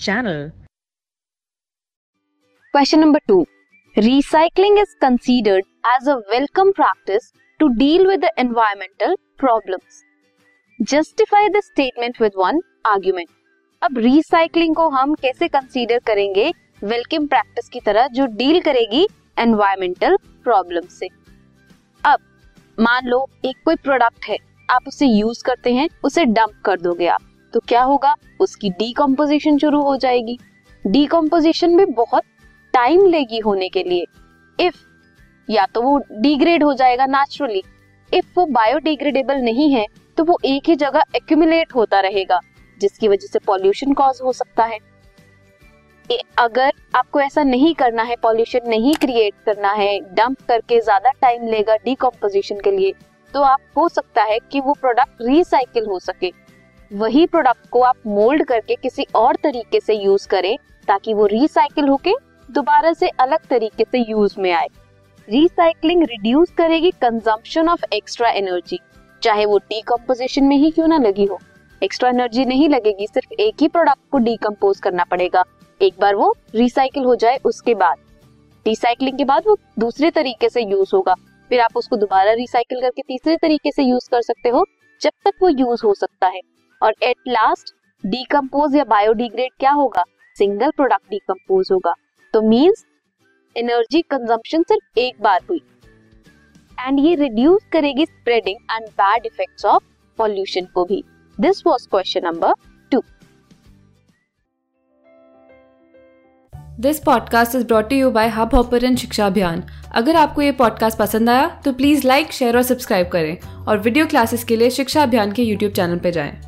Channel question number two recycling is considered as a welcome practice to deal with the environmental problems justify the statement with one argument अब recycling को हम कैसे consider करेंगे welcome practice की तरह जो deal करेगी environmental problem से? अब मान लो एक कोई प्रोडक्ट है, आप उसे यूज़ करते हैं, उसे डंप कर दोगे आप। तो क्या होगा? उसकी डीकम्पोजिशन शुरू हो जाएगी। डीकम्पोजिशन में बहुत टाइम लेगी होने के लिए। इफ़ या तो वो डिग्रेड हो जाएगा नेचुरली इफ़ वो बायोडिग्रेडेबल नहीं है तो वो एक ही जगह एक्यूमुलेट होता रहेगा, जिसकी वजह से पॉल्यूशन कॉज हो सकता है। अगर आपको ऐसा नहीं करना है पॉल्यूशन नहीं क्रिएट करना है डंप करके ज़्यादा टाइम लेगा डिकम्पोजिशन के लिए तो आप, हो सकता है कि वो प्रोडक्ट रिसाइकिल हो सके। वही प्रोडक्ट को आप मोल्ड करके किसी और तरीके से यूज़ करें ताकि वो रिसाइकिल होके दोबारा से अलग तरीके से यूज़ में आए। रिसाइकलिंग रिड्यूस करेगी कंजम्पशन ऑफ़ एक्स्ट्रा एनर्जी चाहे वो डीकम्पोजिशन में ही क्यों ना लगी हो। एक्स्ट्रा एनर्जी नहीं लगेगी, सिर्फ़ एक ही प्रोडक्ट को डीकम्पोज करना पड़ेगा। एक बार वो रिसाइकिल हो जाए, उसके बाद। रिसाइकलिंग के बाद वो दूसरे तरीके से यूज़ होगा। फिर आप उसको दोबारा रिसाइकिल करके तीसरे तरीके से यूज़ कर सकते हो, जब तक वो यूज़ हो सकता है। और एट लास्ट डीकम्पोज या बायोडिग्रेड क्या होगा? सिंगल प्रोडक्ट डीकम्पोज होगा। तो मीन्स एनर्जी कंजम्पशन सिर्फ़ एक बार हुई। एंड ये रिड्यूस करेगी spreading and bad effects of pollution को भी। This was question number two this podcast is brought you by Hubhopper Shiksha Abhiyan अगर आपको ये पॉडकास्ट पसंद आया तो प्लीज़ लाइक शेयर और सब्सक्राइब करें। और वीडियो क्लासेस के लिए शिक्षा अभियान के यूट्यूब चैनल पर जाएँ।